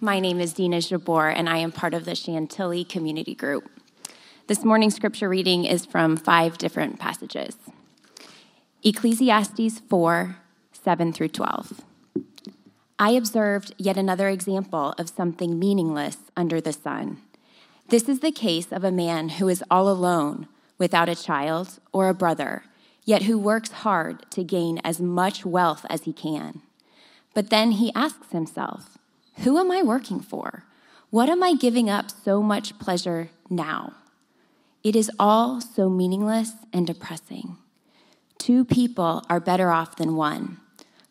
My name is Dina Jabor, and I am part of the Chantilly Community Group. This morning's scripture reading is from five different passages Ecclesiastes 4 7 through 12. I observed yet another example of something meaningless under the sun. This is the case of a man who is all alone, without a child or a brother, yet who works hard to gain as much wealth as he can. But then he asks himself, Who am I working for? What am I giving up so much pleasure now? It is all so meaningless and depressing. Two people are better off than one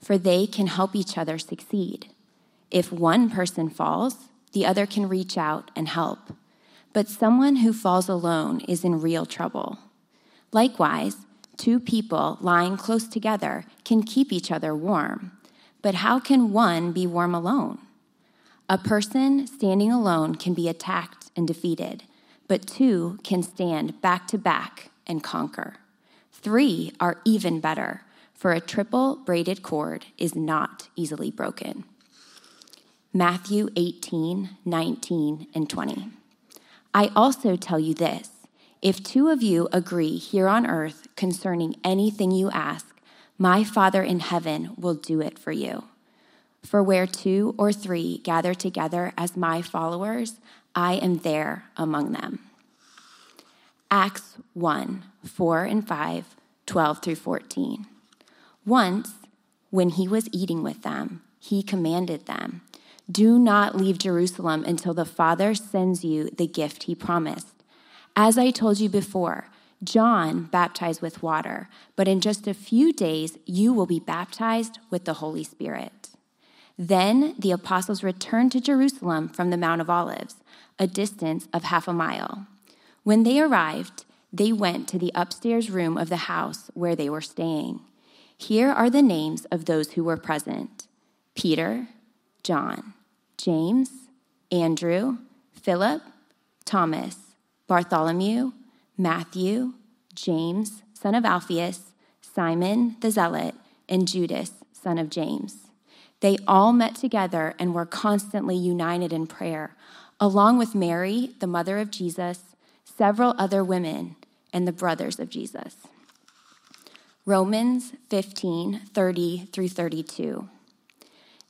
for they can help each other succeed. If one person falls, the other can reach out and help. But someone who falls alone is in real trouble. Likewise, two people lying close together can keep each other warm. But how can one be warm alone? A person standing alone can be attacked and defeated, but two can stand back to back and conquer. Three are even better for a triple braided cord is not easily broken. Matthew 18, 19, and 20. I also tell you this if two of you agree here on earth concerning anything you ask, my Father in heaven will do it for you. For where two or three gather together as my followers, I am there among them. Acts 1 4 and 5, 12 through 14. Once, when he was eating with them, he commanded them, Do not leave Jerusalem until the Father sends you the gift he promised. As I told you before, John baptized with water, but in just a few days you will be baptized with the Holy Spirit. Then the apostles returned to Jerusalem from the Mount of Olives, a distance of half a mile. When they arrived, they went to the upstairs room of the house where they were staying. Here are the names of those who were present Peter, John, James, Andrew, Philip, Thomas, Bartholomew, Matthew, James, son of Alphaeus, Simon the Zealot, and Judas, son of James. They all met together and were constantly united in prayer, along with Mary, the mother of Jesus, several other women, and the brothers of Jesus. Romans 15 30 through 32.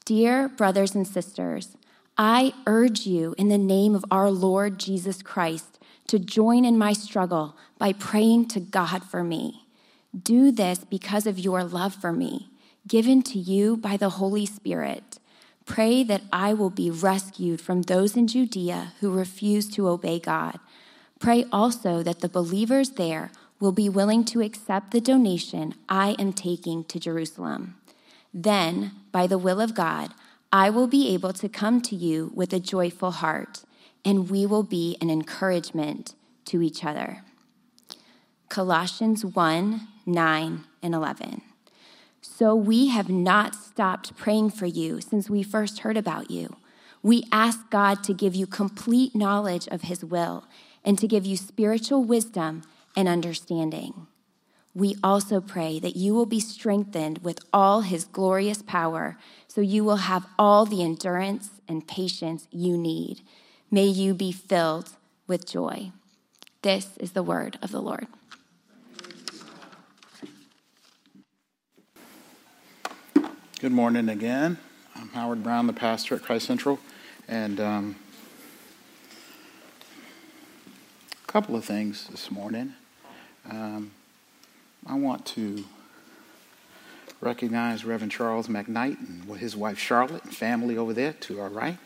Dear brothers and sisters, I urge you in the name of our Lord Jesus Christ to join in my struggle by praying to God for me. Do this because of your love for me, given to you by the Holy Spirit. Pray that I will be rescued from those in Judea who refuse to obey God. Pray also that the believers there will be willing to accept the donation I am taking to Jerusalem. Then, by the will of God, I will be able to come to you with a joyful heart, and we will be an encouragement to each other. Colossians 1 9 and 11. So we have not stopped praying for you since we first heard about you. We ask God to give you complete knowledge of his will and to give you spiritual wisdom and understanding. We also pray that you will be strengthened with all his glorious power, so you will have all the endurance and patience you need. May you be filled with joy. This is the word of the Lord. Good morning again. I'm Howard Brown, the pastor at Christ Central, and um, a couple of things this morning. Um, I want to recognize Reverend Charles McKnight and his wife Charlotte and family over there to our right,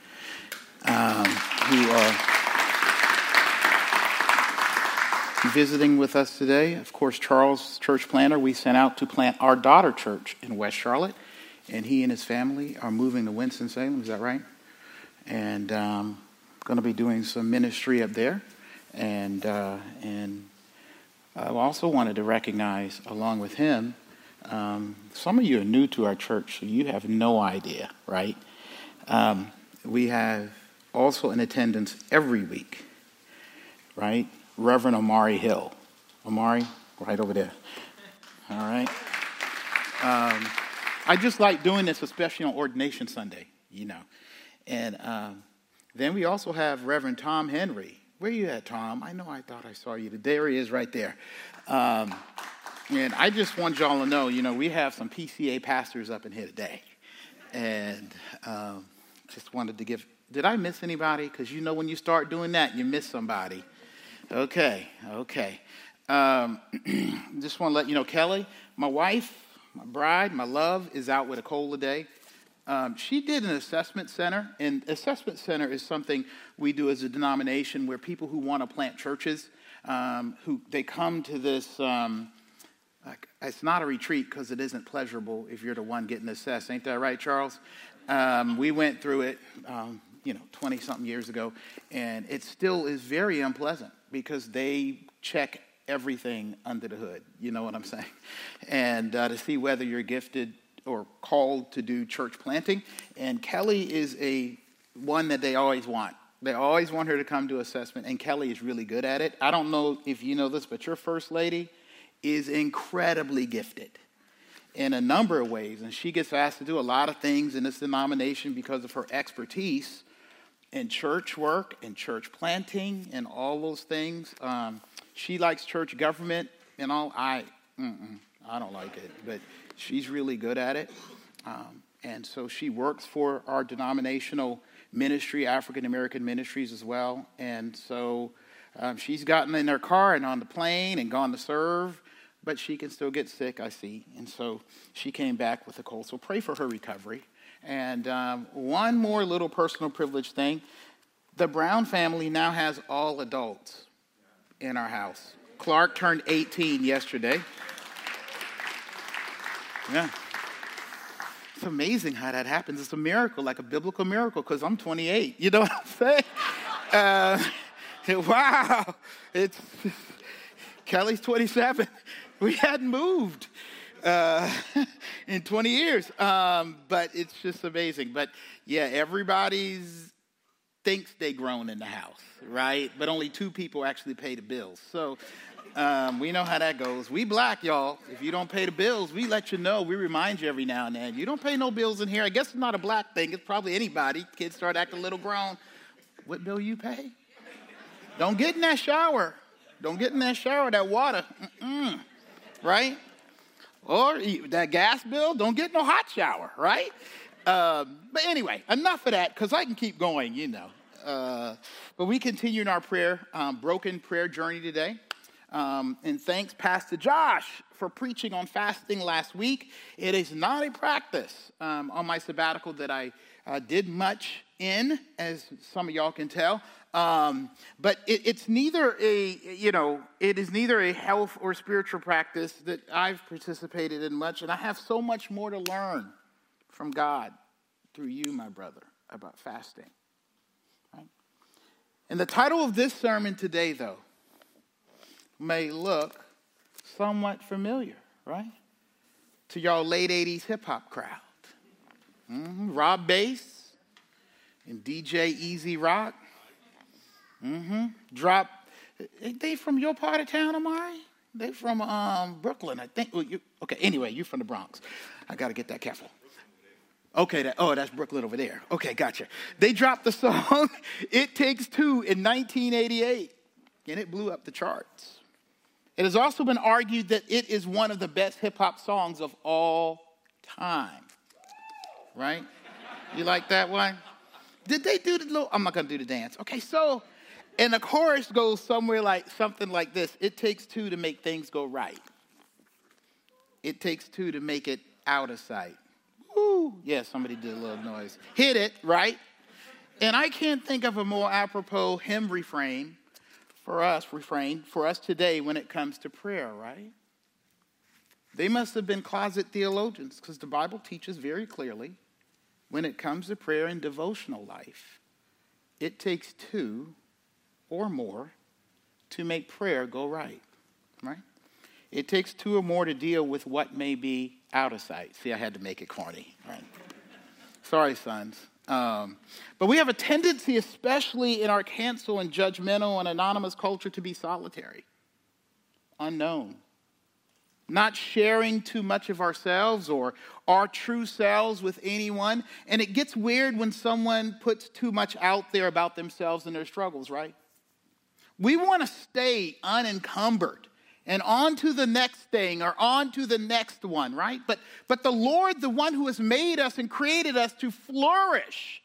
um, who are visiting with us today. Of course, Charles, church planter, we sent out to plant our daughter church in West Charlotte, and he and his family are moving to Winston-Salem. Is that right? And um, going to be doing some ministry up there, and uh, and I also wanted to recognize, along with him, um, some of you are new to our church, so you have no idea, right? Um, we have also in attendance every week, right? Reverend Amari Hill. Amari, right over there. All right. Um, I just like doing this, especially on Ordination Sunday, you know. And um, then we also have Reverend Tom Henry. Where you at, Tom? I know I thought I saw you. There he is right there. Um, and I just want y'all to know, you know, we have some PCA pastors up in here today. And um, just wanted to give, did I miss anybody? Because you know when you start doing that, you miss somebody. Okay, okay. Um, just want to let you know, Kelly, my wife, my bride, my love, is out with a cold today. Um, she did an assessment center, and assessment center is something we do as a denomination where people who want to plant churches, um, who they come to this. Um, it's not a retreat because it isn't pleasurable if you're the one getting assessed. Ain't that right, Charles? Um, we went through it, um, you know, 20 something years ago, and it still is very unpleasant because they check everything under the hood. You know what I'm saying? And uh, to see whether you're gifted or called to do church planting. And Kelly is a one that they always want. They always want her to come to assessment, and Kelly is really good at it. I don't know if you know this, but your first lady is incredibly gifted in a number of ways, and she gets asked to do a lot of things in this denomination because of her expertise in church work and church planting and all those things. Um, she likes church government and all. I, I don't like it, but She's really good at it. Um, and so she works for our denominational ministry, African American Ministries as well. And so um, she's gotten in her car and on the plane and gone to serve, but she can still get sick, I see. And so she came back with a cold. So pray for her recovery. And um, one more little personal privilege thing the Brown family now has all adults in our house. Clark turned 18 yesterday. Yeah. It's amazing how that happens. It's a miracle, like a biblical miracle, because I'm 28. You know what I'm saying? Uh, wow. It's Kelly's 27. We hadn't moved uh, in 20 years. Um, but it's just amazing. But yeah, everybody's thinks they grown in the house, right? But only two people actually pay the bills. So um, we know how that goes. We black, y'all. If you don't pay the bills, we let you know. We remind you every now and then. You don't pay no bills in here. I guess it's not a black thing. It's probably anybody. Kids start acting a little grown. What bill you pay? Don't get in that shower. Don't get in that shower, that water. Mm-mm. Right? Or that gas bill, don't get no hot shower, right? Um, but anyway, enough of that, because I can keep going, you know. Uh, but we continue in our prayer, um, broken prayer journey today. Um, and thanks, Pastor Josh, for preaching on fasting last week. It is not a practice um, on my sabbatical that I uh, did much in, as some of y'all can tell. Um, but it, it's neither a, you know, it is neither a health or spiritual practice that I've participated in much. And I have so much more to learn from God through you, my brother, about fasting. And the title of this sermon today, though, may look somewhat familiar, right? To y'all late 80s hip hop crowd. Mm-hmm. Rob Base and DJ E-Z Rock. Mm-hmm. Drop. They from your part of town, Amari? They from um, Brooklyn, I think. Well, you, okay, anyway, you're from the Bronx. I got to get that careful. Okay, that, oh, that's Brooklyn over there. Okay, gotcha. They dropped the song It Takes Two in 1988, and it blew up the charts. It has also been argued that it is one of the best hip hop songs of all time. Right? You like that one? Did they do the little? I'm not gonna do the dance. Okay, so, and the chorus goes somewhere like something like this It takes two to make things go right. It takes two to make it out of sight. Yeah, somebody did a little noise. Hit it, right? And I can't think of a more apropos hymn refrain for us, refrain, for us today when it comes to prayer, right? They must have been closet theologians because the Bible teaches very clearly when it comes to prayer and devotional life, it takes two or more to make prayer go right, right? It takes two or more to deal with what may be out of sight. See, I had to make it corny, right? Sorry, sons. Um, but we have a tendency, especially in our cancel and judgmental and anonymous culture, to be solitary, unknown, not sharing too much of ourselves or our true selves with anyone. And it gets weird when someone puts too much out there about themselves and their struggles, right? We want to stay unencumbered and on to the next thing or on to the next one, right? But, but the Lord, the one who has made us and created us to flourish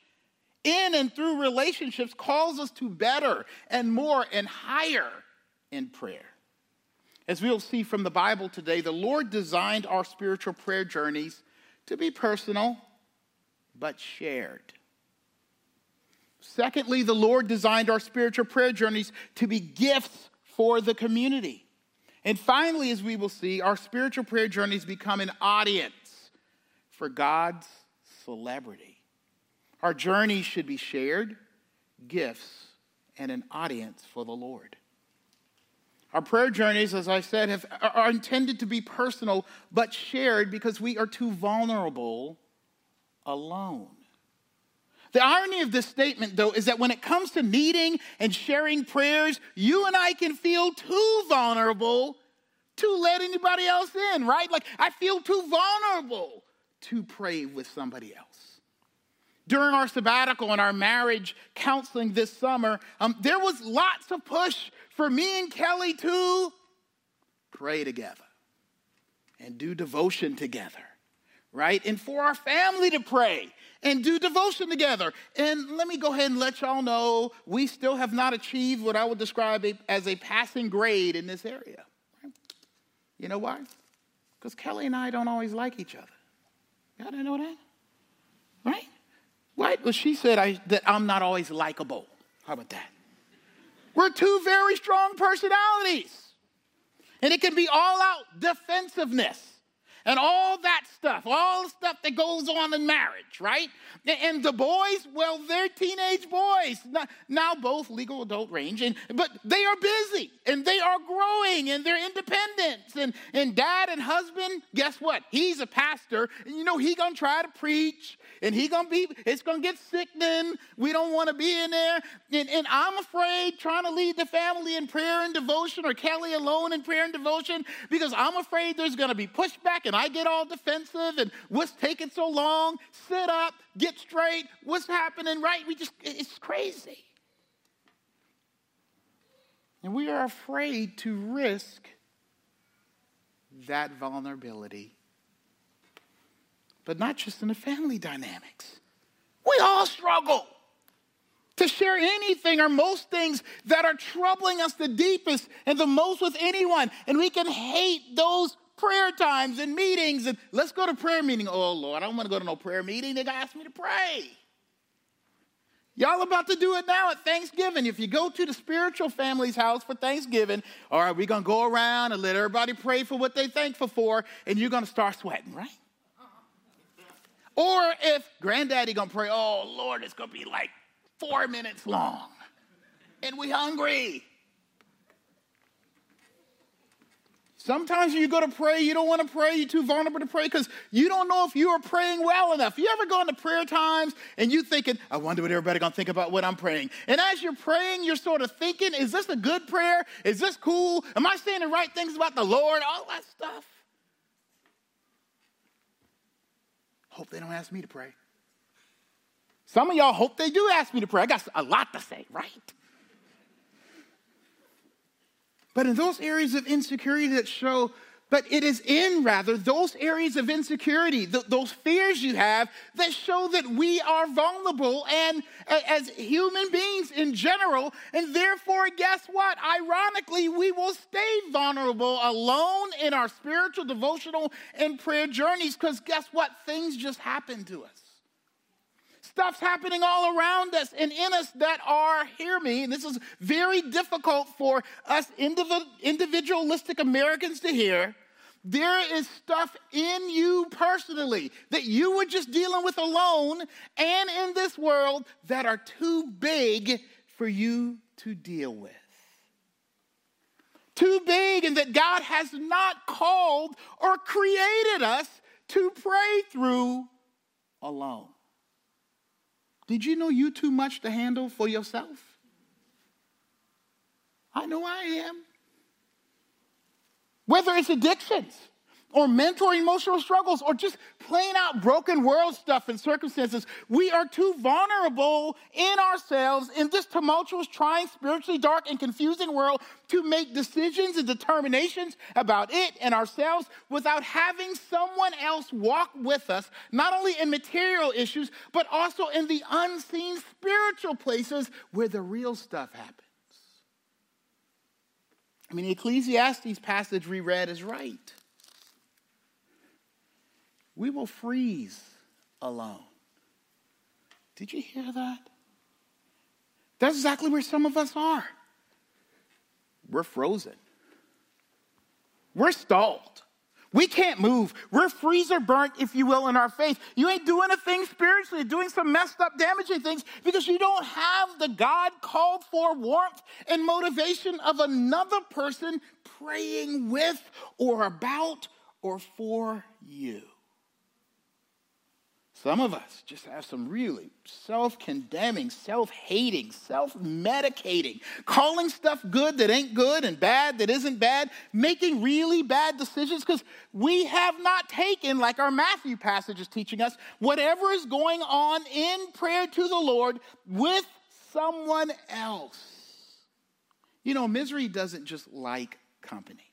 in and through relationships, calls us to better and more and higher in prayer. As we'll see from the Bible today, the Lord designed our spiritual prayer journeys to be personal but shared. Secondly, the Lord designed our spiritual prayer journeys to be gifts for the community. And finally, as we will see, our spiritual prayer journeys become an audience for God's celebrity. Our journeys should be shared, gifts, and an audience for the Lord. Our prayer journeys, as I said, have, are intended to be personal but shared because we are too vulnerable alone. The irony of this statement, though, is that when it comes to needing and sharing prayers, you and I can feel too vulnerable to let anybody else in, right? Like, I feel too vulnerable to pray with somebody else. During our sabbatical and our marriage counseling this summer, um, there was lots of push for me and Kelly to pray together and do devotion together, right? And for our family to pray and do devotion together. And let me go ahead and let y'all know we still have not achieved what I would describe as a passing grade in this area. You know why? Because Kelly and I don't always like each other. Y'all didn't know that? Right? Right? Well, she said I, that I'm not always likable. How about that? We're two very strong personalities. And it can be all out defensiveness and all that stuff, all the stuff that goes on in marriage, right? And the boys, well, they're teenage boys, now both legal adult range, and, but they are busy and they are growing and they're independent. And, and dad and husband, guess what? He's a pastor, and you know, he gonna try to preach and he gonna be, it's gonna get sickening. We don't wanna be in there. And, and I'm afraid trying to lead the family in prayer and devotion or Kelly alone in prayer and devotion because I'm afraid there's gonna be pushback and I get all defensive and what's taking so long? Sit up, get straight. What's happening, right? We just, it's crazy. And we are afraid to risk that vulnerability but not just in the family dynamics. We all struggle to share anything or most things that are troubling us the deepest and the most with anyone. And we can hate those prayer times and meetings. And let's go to prayer meeting. Oh, Lord, I don't want to go to no prayer meeting. They asked me to pray. Y'all about to do it now at Thanksgiving. If you go to the spiritual family's house for Thanksgiving, all right, we're to go around and let everybody pray for what they're thankful for, and you're to start sweating, right? Or if granddaddy gonna pray, oh Lord, it's gonna be like four minutes long. And we hungry. Sometimes when you go to pray, you don't want to pray, you're too vulnerable to pray because you don't know if you are praying well enough. You ever go into prayer times and you thinking, I wonder what everybody gonna think about what I'm praying. And as you're praying, you're sort of thinking, is this a good prayer? Is this cool? Am I saying the right things about the Lord? All that stuff. Hope they don't ask me to pray. Some of y'all hope they do ask me to pray. I got a lot to say, right? But in those areas of insecurity that show but it is in, rather, those areas of insecurity, th- those fears you have that show that we are vulnerable and as human beings in general. And therefore, guess what? Ironically, we will stay vulnerable alone in our spiritual, devotional, and prayer journeys because guess what? Things just happen to us. Stuff's happening all around us and in us that are, hear me, and this is very difficult for us individualistic Americans to hear. There is stuff in you personally that you were just dealing with alone and in this world that are too big for you to deal with. Too big, and that God has not called or created us to pray through alone. Did you know you too much to handle for yourself? I know I am. Whether it's addictions, or or emotional struggles or just plain out broken world stuff and circumstances. We are too vulnerable in ourselves in this tumultuous, trying, spiritually dark, and confusing world to make decisions and determinations about it and ourselves without having someone else walk with us, not only in material issues, but also in the unseen spiritual places where the real stuff happens. I mean, the Ecclesiastes passage we read is right we will freeze alone. Did you hear that? That's exactly where some of us are. We're frozen. We're stalled. We can't move. We're freezer burnt, if you will, in our faith. You ain't doing a thing spiritually, doing some messed up, damaging things because you don't have the God called for warmth and motivation of another person praying with or about or for you. Some of us just have some really self condemning, self hating, self medicating, calling stuff good that ain't good and bad that isn't bad, making really bad decisions because we have not taken, like our Matthew passage is teaching us, whatever is going on in prayer to the Lord with someone else. You know, misery doesn't just like company.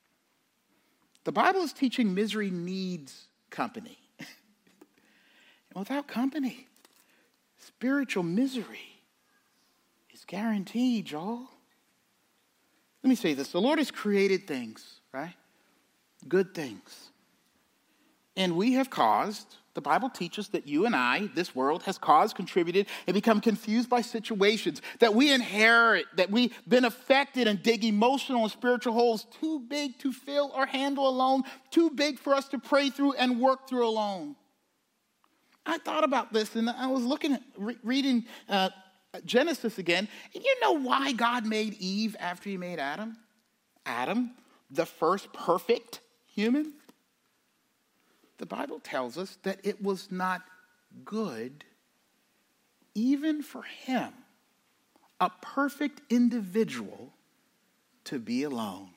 The Bible is teaching misery needs company. And without company, spiritual misery is guaranteed, y'all. Let me say this the Lord has created things, right? Good things. And we have caused, the Bible teaches that you and I, this world, has caused, contributed, and become confused by situations that we inherit, that we've been affected and dig emotional and spiritual holes too big to fill or handle alone, too big for us to pray through and work through alone. I thought about this and I was looking at re- reading uh, Genesis again. And you know why God made Eve after he made Adam? Adam, the first perfect human? The Bible tells us that it was not good, even for him, a perfect individual, to be alone.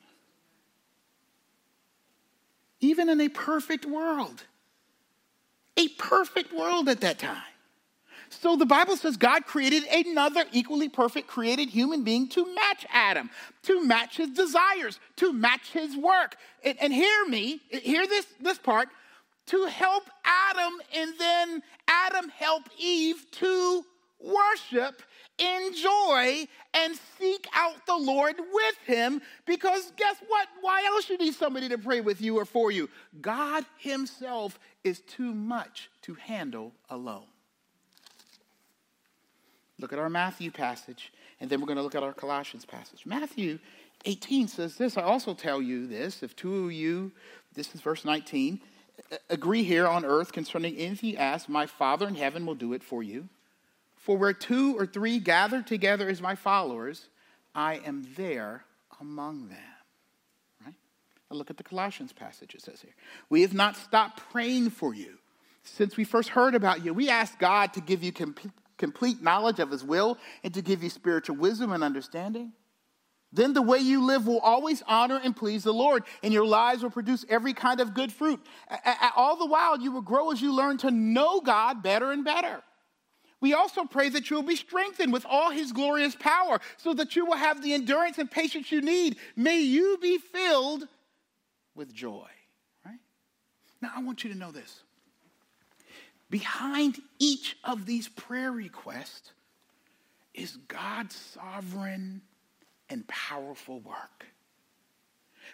Even in a perfect world a perfect world at that time. So the Bible says God created another equally perfect created human being to match Adam, to match his desires, to match his work. And, and hear me, hear this, this part, to help Adam and then Adam help Eve to worship enjoy and seek out the Lord with him because guess what? Why else you need somebody to pray with you or for you? God himself is too much to handle alone. Look at our Matthew passage, and then we're going to look at our Colossians passage. Matthew 18 says this I also tell you this if two of you, this is verse 19, agree here on earth concerning anything you ask, my Father in heaven will do it for you. For where two or three gather together as my followers, I am there among them. Right? Now look at the Colossians passage it says here. We have not stopped praying for you since we first heard about you. We ask God to give you complete knowledge of his will and to give you spiritual wisdom and understanding. Then the way you live will always honor and please the Lord, and your lives will produce every kind of good fruit. All the while, you will grow as you learn to know God better and better. We also pray that you will be strengthened with all his glorious power so that you will have the endurance and patience you need. May you be filled with joy. Right? Now, I want you to know this. Behind each of these prayer requests is God's sovereign and powerful work.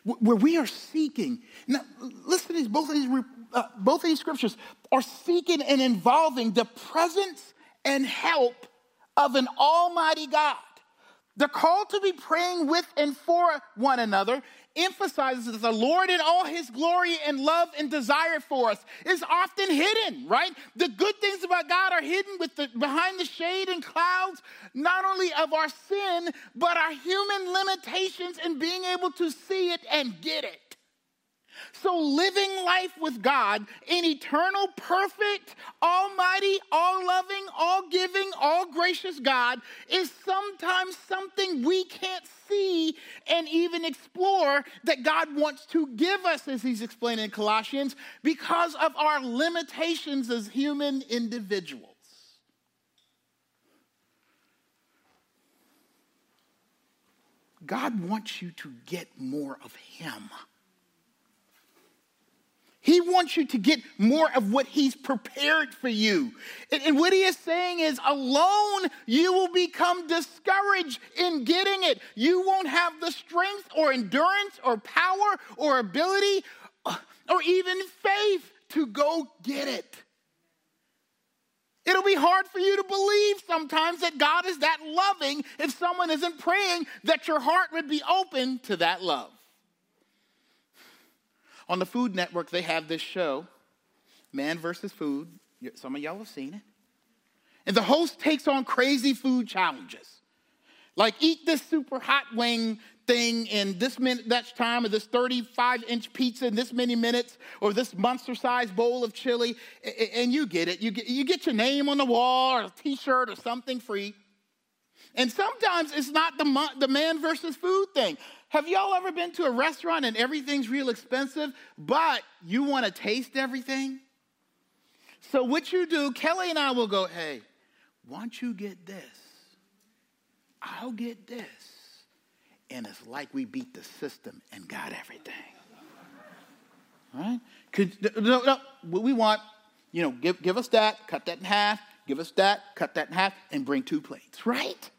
Where we are seeking, now listen to these, both of these, uh, both of these scriptures are seeking and involving the presence and help of an almighty God. The call to be praying with and for one another emphasizes that the Lord in all his glory and love and desire for us is often hidden, right? The good things about God are hidden with the, behind the shade and clouds, not only of our sin, but our human limitations in being able to see it and get it. So, living life with God, an eternal, perfect, almighty, all loving, all giving, all gracious God, is sometimes something we can't see and even explore that God wants to give us, as he's explaining in Colossians, because of our limitations as human individuals. God wants you to get more of Him. He wants you to get more of what He's prepared for you. And, and, what He is saying is, alone, you will become discouraged in getting it. You won't have the strength or endurance or power or ability uh, or even faith to go get it. It'll be hard for you to believe sometimes that God is that loving if someone isn't praying that your heart would be open to that love. On the Food Network, they have this show, Man versus Food. Some of y'all have seen it. And the host takes on crazy food challenges. Like eat this super hot wing thing in this minute that's time or this 35 inch pizza in this many minutes or this monster sized bowl of chili and you get it you get, you get your name on the wall or a t-shirt or something free and sometimes it's not the, the man versus food thing have y'all ever been to a restaurant and everything's real expensive, but you want to taste everything? So, what you do, Kelly and I will go, hey, once you get this, I'll get this. And it's like we beat the system and got everything. Right? Could, no, no, what we want, you know, give, give us that, cut that in half, give us that, cut that in half, and bring two plates, right?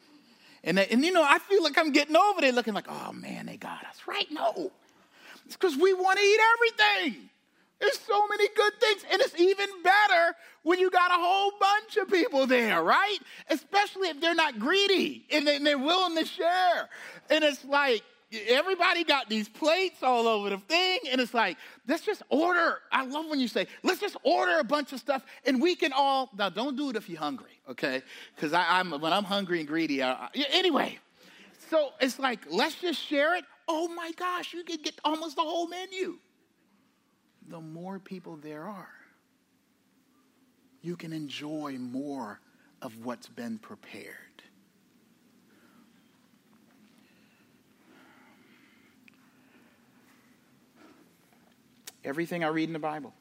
And, and you know, I feel like I'm getting over there looking like, oh man, they got us, right? No. It's because we want to eat everything. There's so many good things. And it's even better when you got a whole bunch of people there, right? Especially if they're not greedy and they're willing to share. And it's like, everybody got these plates all over the thing, and it's like, let's just order. I love when you say, let's just order a bunch of stuff, and we can all. Now, don't do it if you're hungry, okay? Because I'm when I'm hungry and greedy. I, I, anyway, so it's like, let's just share it. Oh my gosh, you can get almost the whole menu. The more people there are, you can enjoy more of what's been prepared. Everything I read in the Bible.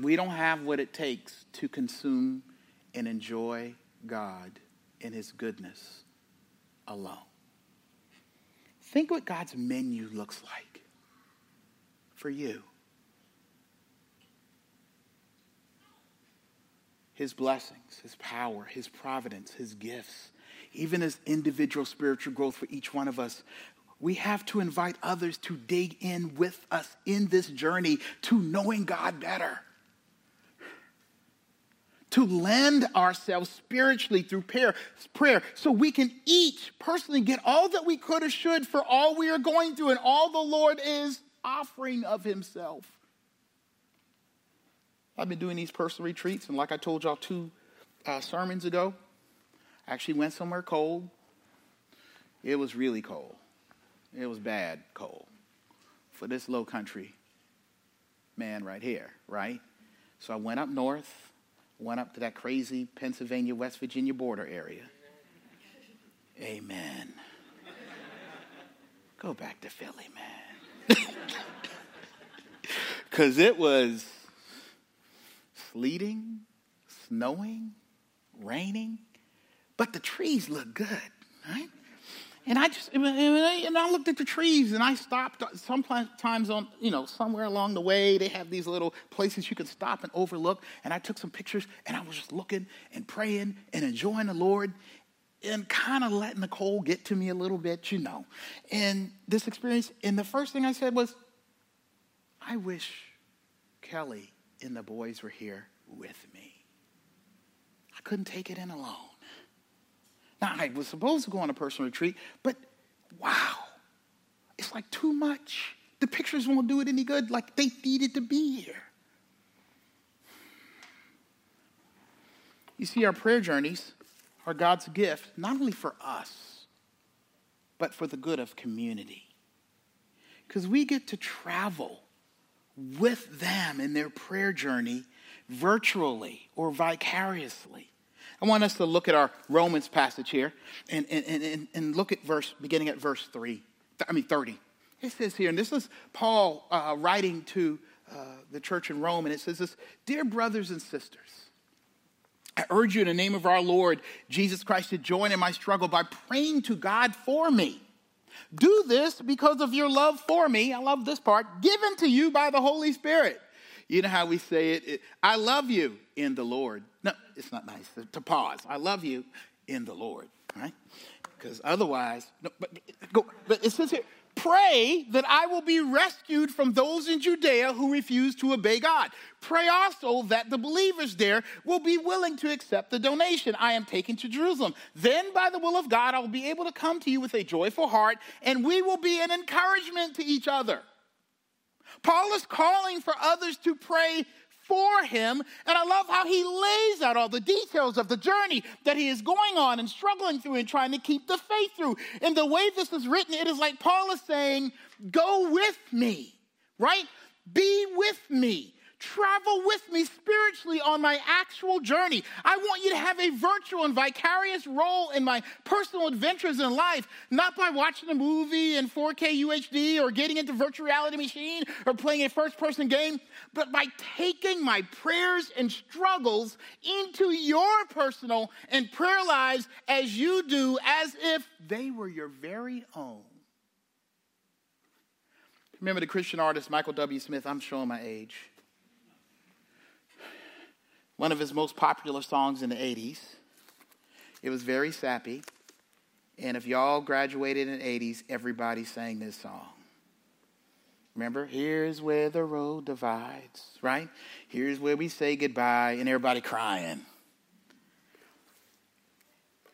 We don't have what it takes to consume and enjoy God and His goodness alone. Think what God's menu looks like for you. His blessings, His power, His providence, His gifts, even His individual spiritual growth for each one of us we have to invite others to dig in with us in this journey to knowing God better. To lend ourselves spiritually through prayer, so we can each personally get all that we could or should for all we are going through and all the Lord is offering of Himself. I've been doing these personal retreats, and like I told y'all two uh, sermons ago, I actually went somewhere cold. It was really cold. It was bad cold for this low country man right here, right? So I went up north, went up to that crazy Pennsylvania, West Virginia border area. Amen. Go back to Philly, man. Because it was sleeting, snowing, raining, but the trees look good, right? And I just, and I looked at the trees and I stopped sometimes on, you know, somewhere along the way. They have these little places you can stop and overlook. And I took some pictures and I was just looking and praying and enjoying the Lord and kind of letting the cold get to me a little bit, you know. And this experience, and the first thing I said was, I wish Kelly and the boys were here with me. I couldn't take it in alone. Now, I was supposed to go on a personal retreat, but wow, it's like too much. The pictures won't do it any good. Like they needed to be here. You see, our prayer journeys are God's gift, not only for us, but for the good of community. Because we get to travel with them in their prayer journey virtually or vicariously. I want us to look at our Romans passage here and, and, and, and look at verse, beginning at verse 3, I mean 30. It says here, and this is Paul uh, writing to uh, the church in Rome, and it says this Dear brothers and sisters, I urge you in the name of our Lord Jesus Christ to join in my struggle by praying to God for me. Do this because of your love for me. I love this part, given to you by the Holy Spirit. You know how we say it, it I love you in the Lord. No, it's not nice to pause. I love you in the Lord, right? Because otherwise, no, but, go, but it says here, Pray that I will be rescued from those in Judea who refuse to obey God. Pray also that the believers there will be willing to accept the donation I am taking to Jerusalem. Then, by the will of God, I will be able to come to you with a joyful heart, and we will be an encouragement to each other. Paul is calling for others to pray for him. And I love how he lays out all the details of the journey that he is going on and struggling through and trying to keep the faith through. And the way this is written, it is like Paul is saying, Go with me, right? Be with me. Travel with me spiritually on my actual journey. I want you to have a virtual and vicarious role in my personal adventures in life, not by watching a movie in 4K UHD or getting into virtual reality machine or playing a first person game, but by taking my prayers and struggles into your personal and prayer lives as you do, as if they were your very own. Remember the Christian artist Michael W. Smith? I'm showing my age one of his most popular songs in the 80s. It was very sappy. And if y'all graduated in the 80s, everybody sang this song. Remember, here's where the road divides, right? Here's where we say goodbye, and everybody crying.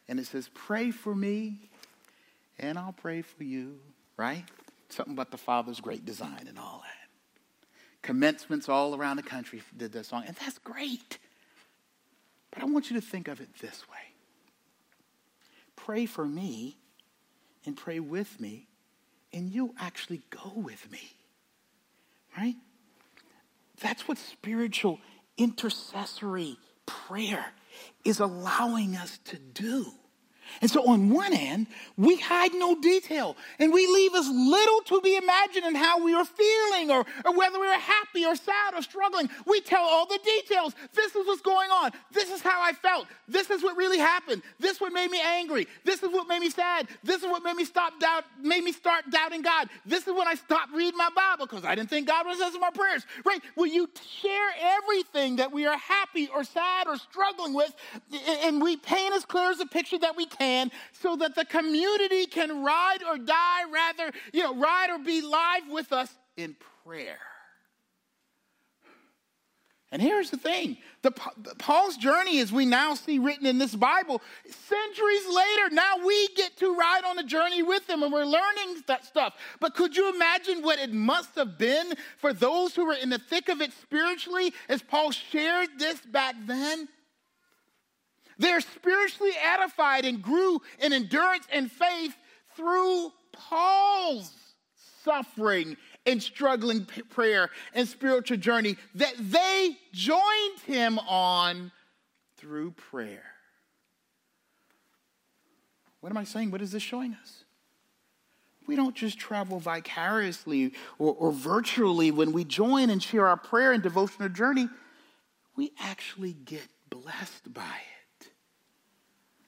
And it says, Pray for me, and I'll pray for you, right? Something about the Father's great design and all that. Commencements all around the country did this song, and that's great. But I want you to think of it this way pray for me and pray with me, and you'll actually go with me. Right? That's what spiritual intercessory prayer is allowing us to do. And so, on one hand, we hide no detail and we leave as little to be imagined in how we are feeling or, or whether we are happy or sad or struggling. We tell all the details. This is what's going on. This is how I felt. This is what really happened. This is what made me angry. This is what made me sad. This is what made me stop doubt, made me start doubting God. This is when I stopped reading my Bible because I didn't think God was answering my prayers. Right? Will you share everything that we are happy or sad or struggling with, and we paint as clear as a picture that we can so that the community can ride or die, rather, you know, ride or be live with us in prayer. And here's the thing the, Paul's journey, as we now see written in this Bible, centuries later, now we get to ride on a journey with him and we're learning that stuff. But could you imagine what it must have been for those who were in the thick of it spiritually as Paul shared this back then? They're spiritually edified and grew in endurance and faith through Paul's suffering and struggling prayer and spiritual journey that they joined him on through prayer. What am I saying? What is this showing us? We don't just travel vicariously or, or virtually when we join and share our prayer and devotional journey, we actually get blessed by it.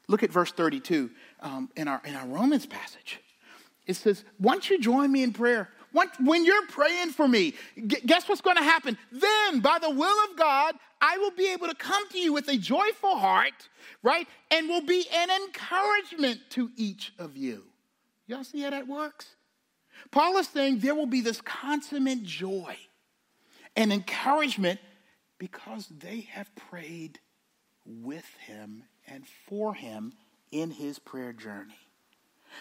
Look at verse 32 um, in, our, in our Romans passage. It says, Once you join me in prayer, when you're praying for me, guess what's going to happen? Then, by the will of God, I will be able to come to you with a joyful heart, right? And will be an encouragement to each of you. Y'all see how that works? Paul is saying there will be this consummate joy and encouragement because they have prayed with him and for him in his prayer journey.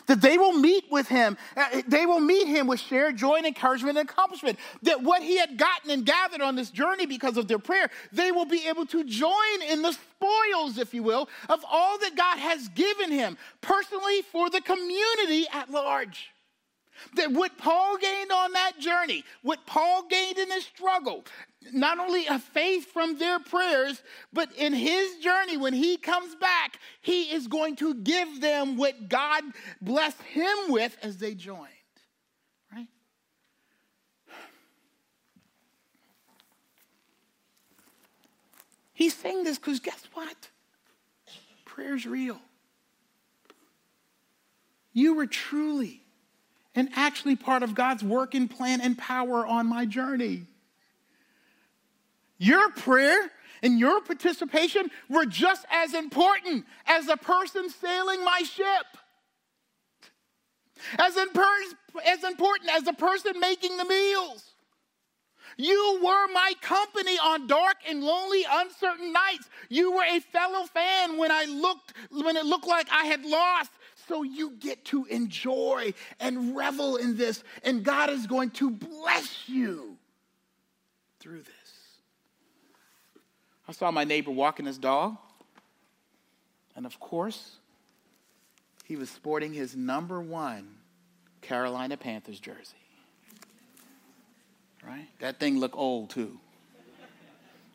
That they will meet with him, uh, they will meet him with shared joy and encouragement and accomplishment. That what he had gotten and gathered on this journey because of their prayer, they will be able to join in the spoils, if you will, of all that God has given him, personally for the community at large. That what Paul gained on that journey, what Paul gained in his struggle, not only a faith from their prayers, but in his journey, when he comes back, he is going to give them what God blessed him with as they joined. Right? He's saying this because guess what? Prayer's real. You were truly and actually part of God's work and plan and power on my journey. Your prayer and your participation were just as important as the person sailing my ship. As, as important as the person making the meals. You were my company on dark and lonely, uncertain nights. You were a fellow fan when I looked when it looked like I had lost. So you get to enjoy and revel in this, and God is going to bless you through this. I saw my neighbor walking his dog, and of course, he was sporting his number one Carolina Panthers jersey. Right? That thing looked old too.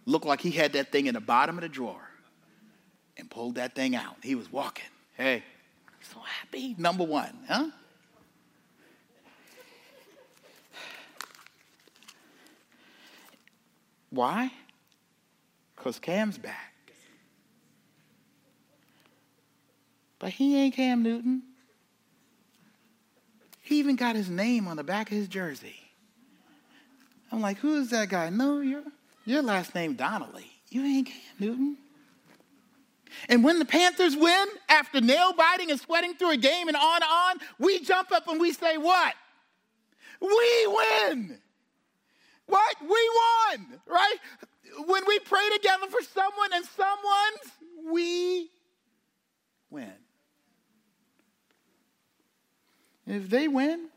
Looked like he had that thing in the bottom of the drawer and pulled that thing out. He was walking. Hey, so happy. Number one, huh? Why? Because Cam's back. But he ain't Cam Newton. He even got his name on the back of his jersey. I'm like, who is that guy? No, your, your last name Donnelly. You ain't Cam Newton. And when the Panthers win, after nail biting and sweating through a game and on and on, we jump up and we say, What? We win. What? We won, right? When we pray together for someone and someone's, we win. If they win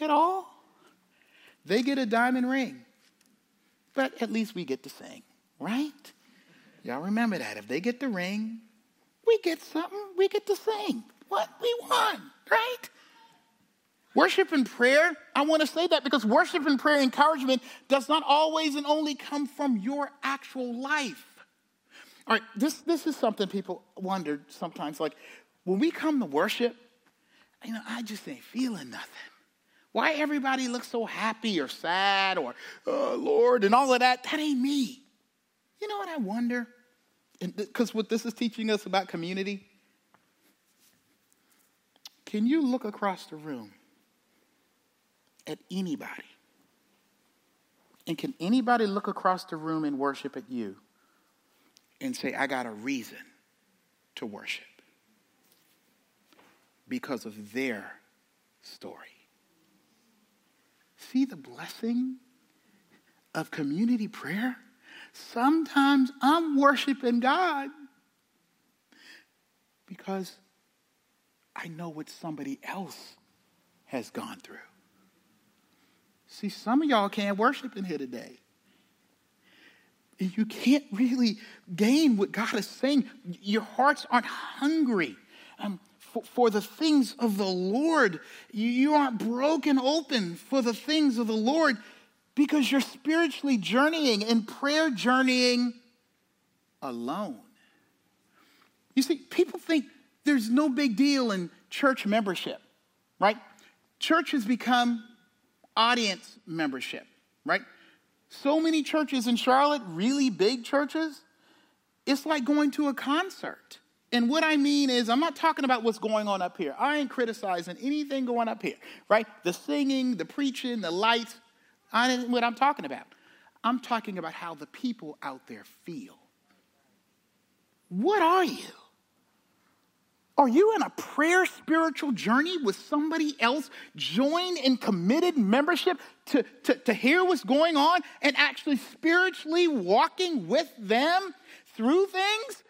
at all, they get a diamond ring. But at least we get to sing, right? Y'all remember that. If they get the ring, we get something, we get to sing. What? We won? Worship and prayer, I want to say that because worship and prayer encouragement does not always and only come from your actual life. All right, this, this is something people wonder sometimes. Like, when we come to worship, you know, I just ain't feeling nothing. Why everybody looks so happy or sad or, oh, Lord, and all of that? That ain't me. You know what I wonder? Because what this is teaching us about community, can you look across the room at anybody? And can anybody look across the room and worship at you and say, I got a reason to worship because of their story? See the blessing of community prayer? Sometimes I'm worshiping God because I know what somebody else has gone through. See, some of y'all can't worship in here today. You can't really gain what God is saying. Your hearts aren't hungry um, for, for, the things of the Lord. You, you aren't broken open for the things of the Lord because you're spiritually journeying and prayer journeying alone. You see, people think there's no big deal in church membership, right? Church has become audience membership, right? So many churches in Charlotte, really big churches, it's like going to a concert. And what I mean is, I'm not talking about what's going on up here. I ain't criticizing anything going up here, right? The singing, the preaching, the lights, I know what I'm talking about. I'm talking about how the people out there feel. What are you? Are you in a prayer spiritual journey with somebody else joined in committed membership to, to, to hear what's going on and actually spiritually walking with them through things?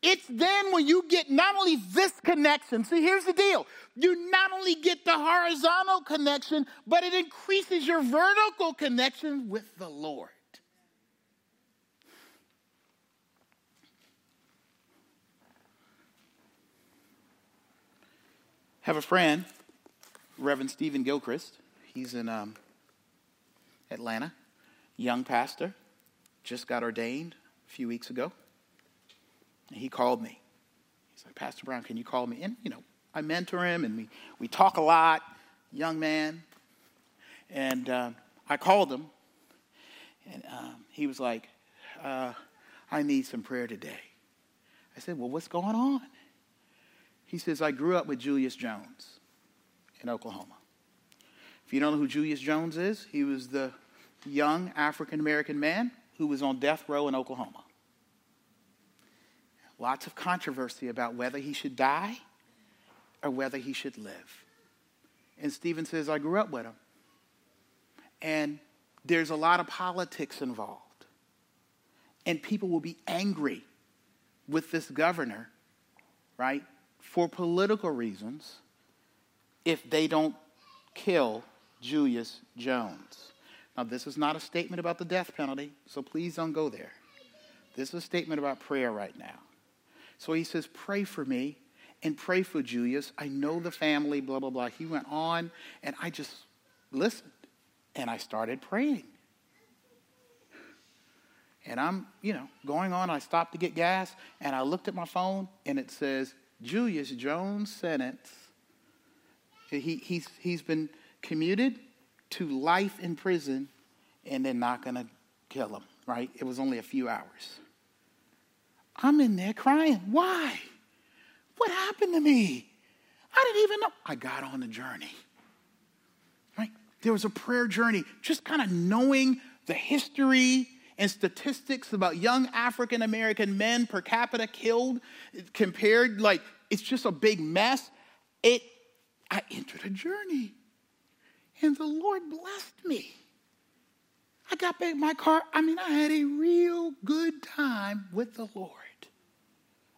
It's then when you get not only this connection, see, here's the deal. You not only get the horizontal connection, but it increases your vertical connection with the Lord. Have a friend Reverend Stephen Gilchrist. He's in um, Atlanta, young pastor, just got ordained a few weeks ago. And he called me. He's like, Pastor Brown, can you call me? And, you know, I mentor him and we, we talk a lot, young man. And uh, I called him, and um, he was like, uh, I need some prayer today. I said, Well, what's going on? He says, I grew up with Julius Jones in Oklahoma. If you don't know who Julius Jones is, he was the young African American man who was on death row in Oklahoma. Lots of controversy about whether he should die or whether he should live. And Stephen says, I grew up with him. And there's a lot of politics involved. And people will be angry with this governor, right, for political reasons if they don't kill Julius Jones. Now, this is not a statement about the death penalty, so please don't go there. This is a statement about prayer right now. So he says, Pray for me and pray for Julius. I know the family, blah, blah, blah. He went on, and I just listened, and I started praying. And I'm, you know, going on. I stopped to get gas, and I looked at my phone, and it says, Julius Jones sentence. He, he's, he's been commuted to life in prison, and they're not going to kill him, right? It was only a few hours. I'm in there crying. Why? What happened to me? I didn't even know. I got on the journey. Right? There was a prayer journey, just kind of knowing the history and statistics about young African American men per capita killed compared, like, it's just a big mess. It, I entered a journey, and the Lord blessed me. I got back in my car. I mean, I had a real good time with the Lord.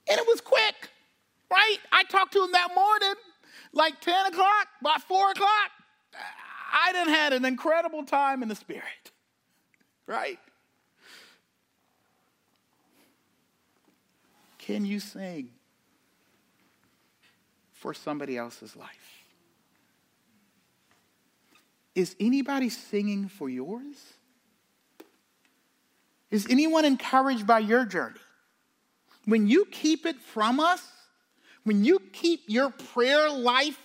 And it was quick, right? I talked to him that morning, like 10 o'clock, by 4 o'clock. I done had an incredible time in the Spirit, right? Can you sing for somebody else's life? Is anybody singing for yours? Is anyone encouraged by your journey? When you keep it from us, when you keep your prayer life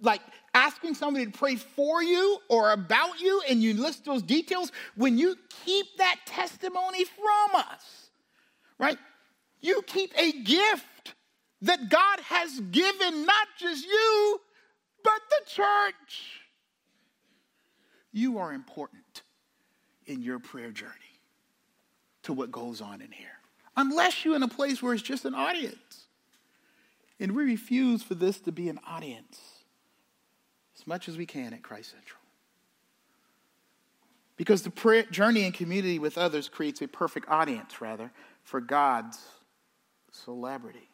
like asking somebody to pray for you or about you and you list those details, when you keep that testimony from us, right? You keep a gift that God has given not just you, but the church. You are important in your prayer journey to what goes on in here. Unless you're in a place where it's just an audience. And we refuse for this to be an audience as much as we can at Christ Central. Because the prayer, journey and community with others creates a perfect audience, rather, for God's celebrity.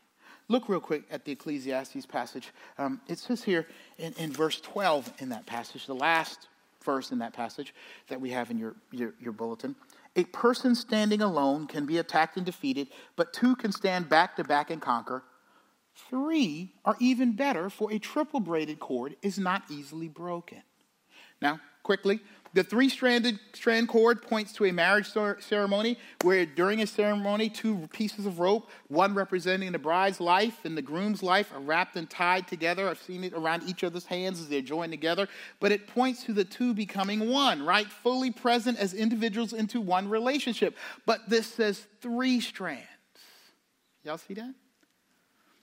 Look real quick at the Ecclesiastes passage. Um, it says here in, in verse 12 in that passage, the last verse in that passage that we have in your, your, your bulletin. A person standing alone can be attacked and defeated, but two can stand back to back and conquer. Three are even better, for a triple braided cord is not easily broken. Now, quickly, the three stranded strand cord points to a marriage ceremony where during a ceremony, two pieces of rope, one representing the bride's life and the groom's life, are wrapped and tied together. I've seen it around each other's hands as they're joined together. But it points to the two becoming one, right? Fully present as individuals into one relationship. But this says three strands. Y'all see that?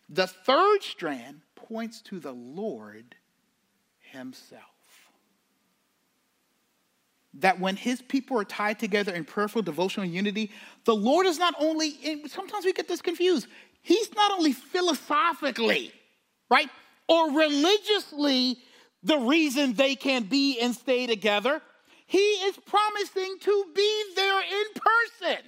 The third strand points to the Lord Himself that when his people are tied together in prayerful devotional unity, the Lord is not only, sometimes we get this confused, he's not only philosophically, right, or religiously the reason they can be and stay together. He is promising to be there in person,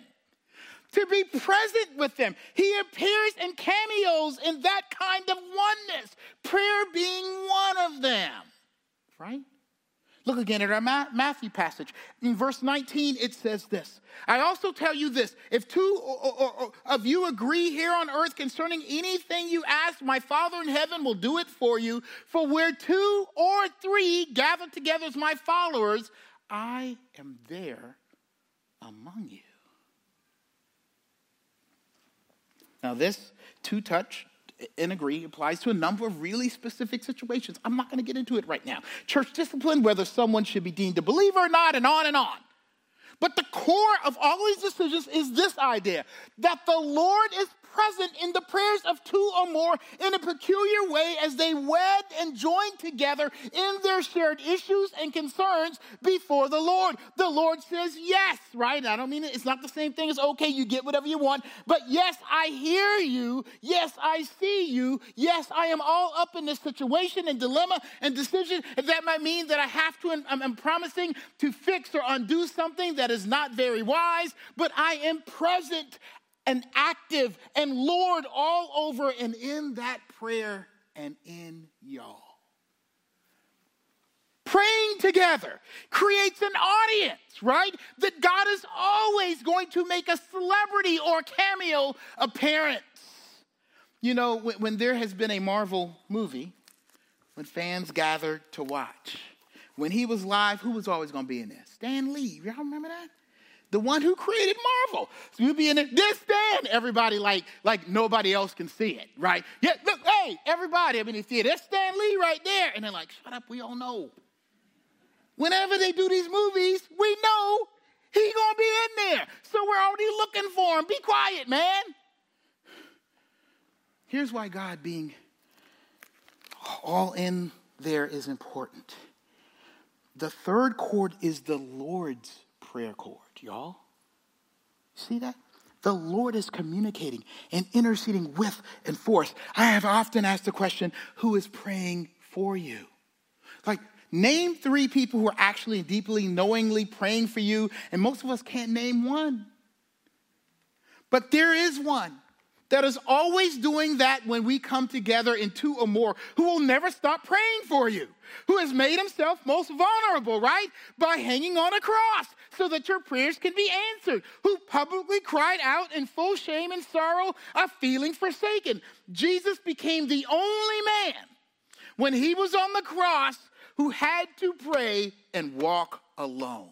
to be present with them. He appears in cameos in that kind of oneness, prayer being one of them, right? Look again at our Matthew passage. In verse 19, it says this I also tell you this if two or, or, or of you agree here on earth concerning anything you ask, my Father in heaven will do it for you. For where two or three gather together as my followers, I am there among you. Now, this two touch and agree applies to a number of really specific situations. I'm not going to get into it right now. Church discipline, whether someone should be deemed a believer or not, and on and on. But the core of all these decisions is this idea that the Lord is present in the prayers of two or more in a peculiar way as they wed and join together in their shared issues and concerns before the Lord. The Lord says yes, right? I don't mean it, it's not the same thing as okay, you get whatever you want, but yes, I hear you. Yes, I see you. Yes, I am all up in this situation and dilemma and decision. That might mean that I have to, I'm, I'm promising to fix or undo something that is not very wise, but I am present and active and Lord all over and in that prayer and in y'all. Praying together creates an audience, right? That God is always going to make a celebrity or cameo appearance. You know, when, when there has been a Marvel movie, when fans gather to watch, when he was live, who was always going to be in this? Stan Lee. Y'all remember that? The one who created Marvel. So you'll be in it, this stand, everybody like, like nobody else can see it, right? Yeah, look, hey, everybody, I mean, you see it, that's Stan Lee right there. And they're like, shut up, we all know. Whenever they do these movies, we know he's gonna be in there. So we're already looking for him. Be quiet, man. Here's why God being all in there is important. The third cord is the Lord's prayer cord y'all. See that? The Lord is communicating and interceding with and for us. I have often asked the question who is praying for you? Like, name three people who are actually deeply, knowingly praying for you, and most of us can't name one. But there is one that is always doing that when we come together in two or more, who will never stop praying for you, who has made himself most vulnerable, right? By hanging on a cross so that your prayers can be answered, who publicly cried out in full shame and sorrow of feeling forsaken. Jesus became the only man when he was on the cross who had to pray and walk alone.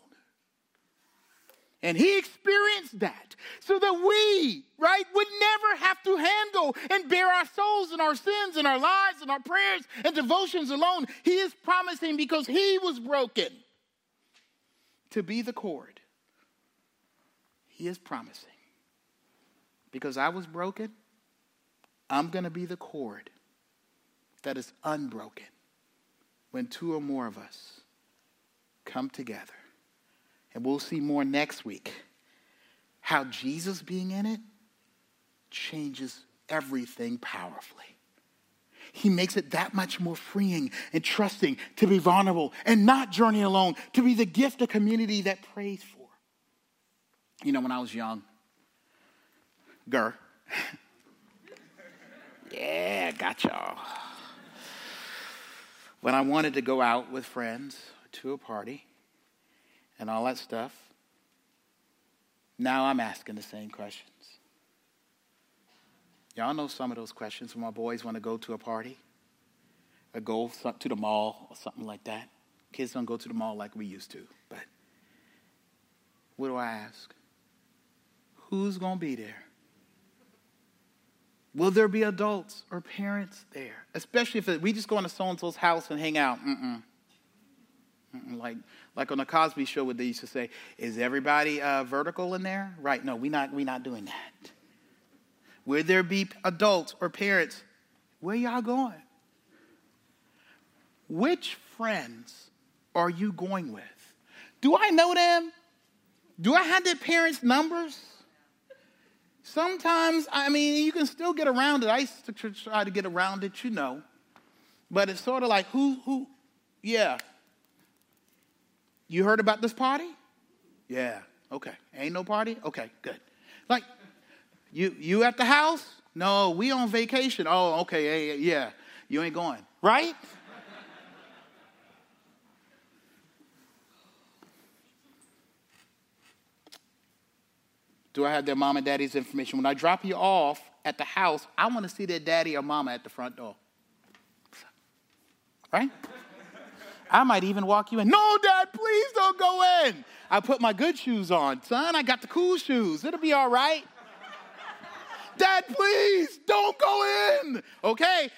And he experienced that so that we, right, would never have to handle and bear our souls and our sins and our lives and our prayers and devotions alone. He is promising because he was broken to be the cord. He is promising. Because I was broken, I'm going to be the cord that is unbroken when two or more of us come together. And we'll see more next week how Jesus being in it changes everything powerfully. He makes it that much more freeing and trusting to be vulnerable and not journey alone, to be the gift of community that prays for. You know, when I was young, Gur, yeah, got y'all. When I wanted to go out with friends to a party and all that stuff, now I'm asking the same questions. Y'all know some of those questions when my boys want to go to a party or go to the mall or something like that. Kids don't go to the mall like we used to. But what do I ask? Who's going to be there? Will there be adults or parents there? Especially if we just go into so and so's house and hang out. Mm-mm. Like, like on the Cosby Show, what they used to say, is everybody uh, vertical in there? Right? No, we're not, We're not doing that. Will there be adults or parents? Where y'all going? Which friends are you going with? Do I know them? Do I have their parents' numbers? Sometimes, I mean, you can still get around it. I used to try to get around it, you know. But it's sort of like, who, who, yeah. You heard about this party? Yeah. Okay. Ain't no party? Okay, good. Like, you you at the house? No, we on vacation. Oh, okay, yeah, yeah. You ain't going, right? Do I have their mom and daddy's information? When I drop you off at the house, I want to see their daddy or mama at the front door. Right? I might even walk you in. No, dad, please don't go in. I put my good shoes on. Son, I got the cool shoes. It'll be all right. dad, please don't go in. Okay?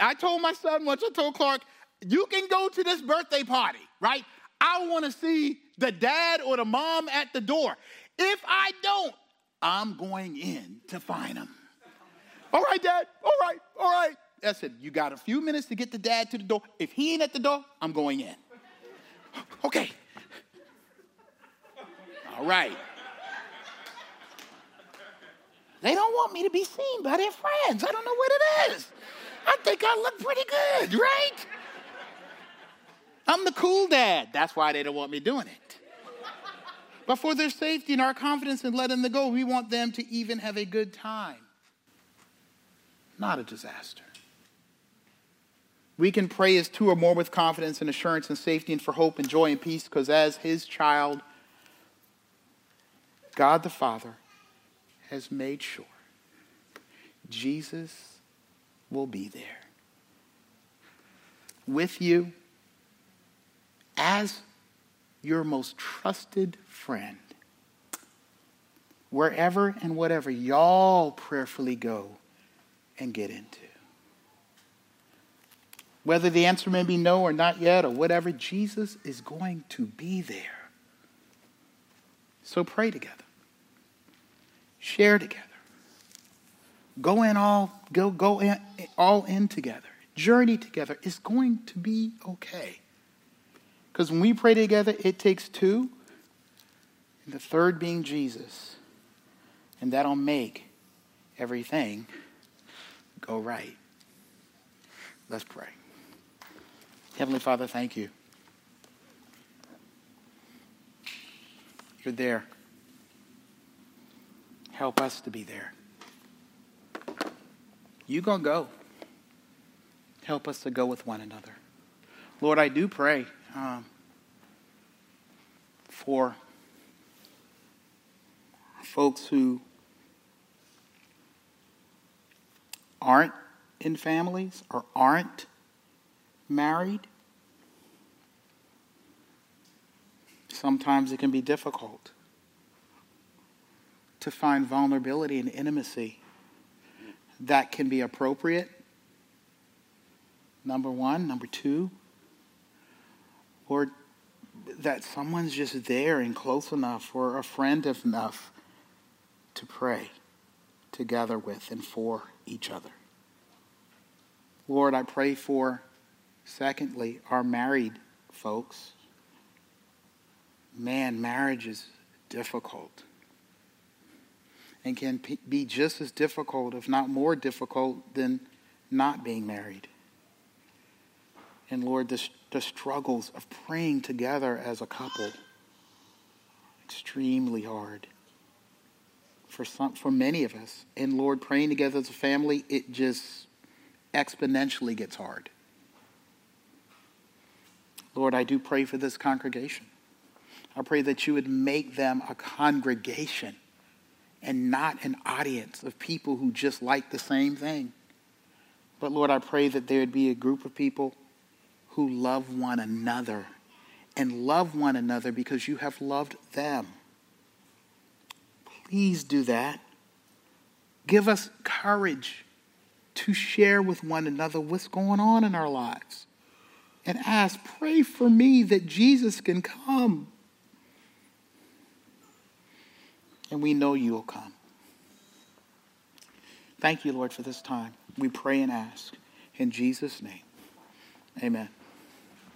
I told my son once, I told Clark, you can go to this birthday party, right? I want to see the dad or the mom at the door. If I don't, I'm going in to find him. All right, dad. All right. All right. I said, you got a few minutes to get the dad to the door. If he ain't at the door, I'm going in. Okay. All right. They don't want me to be seen by their friends. I don't know what it is. I think I look pretty good, right? I'm the cool dad. That's why they don't want me doing it. But for their safety and our confidence in letting them go, we want them to even have a good time, not a disaster. We can pray as two or more with confidence and assurance and safety and for hope and joy and peace because as his child, God the Father has made sure Jesus will be there with you as your most trusted friend. Wherever and whatever y'all prayerfully go and get into. Whether the answer may be no or not yet or whatever, Jesus is going to be there. So pray together. Share together. Go in all go go in, all in together. Journey together. It's going to be okay. Because when we pray together, it takes two, and the third being Jesus. And that'll make everything go right. Let's pray. Heavenly Father, thank you. You're there. Help us to be there. You gonna go. Help us to go with one another. Lord, I do pray um, for folks who aren't in families or aren't married. Sometimes it can be difficult to find vulnerability and intimacy that can be appropriate. Number one. Number two, or that someone's just there and close enough or a friend enough to pray together with and for each other. Lord, I pray for Secondly, our married folks. Man, marriage is difficult and can be just as difficult, if not more difficult, than not being married. And Lord, the, the struggles of praying together as a couple, extremely hard for some, for many of us. And Lord, praying together as a family, it just exponentially gets hard. Lord, I do pray for this congregation. I pray that you would make them a congregation and not an audience of people who just like the same thing. But Lord, I pray that there would be a group of people who love one another and love one another because you have loved them. Please do that. Give us courage to share with one another what's going on in our lives and ask, Pray for me that Jesus can come. And we know you'll come. Thank you, Lord, for this time. We pray and ask. In Jesus' name, amen.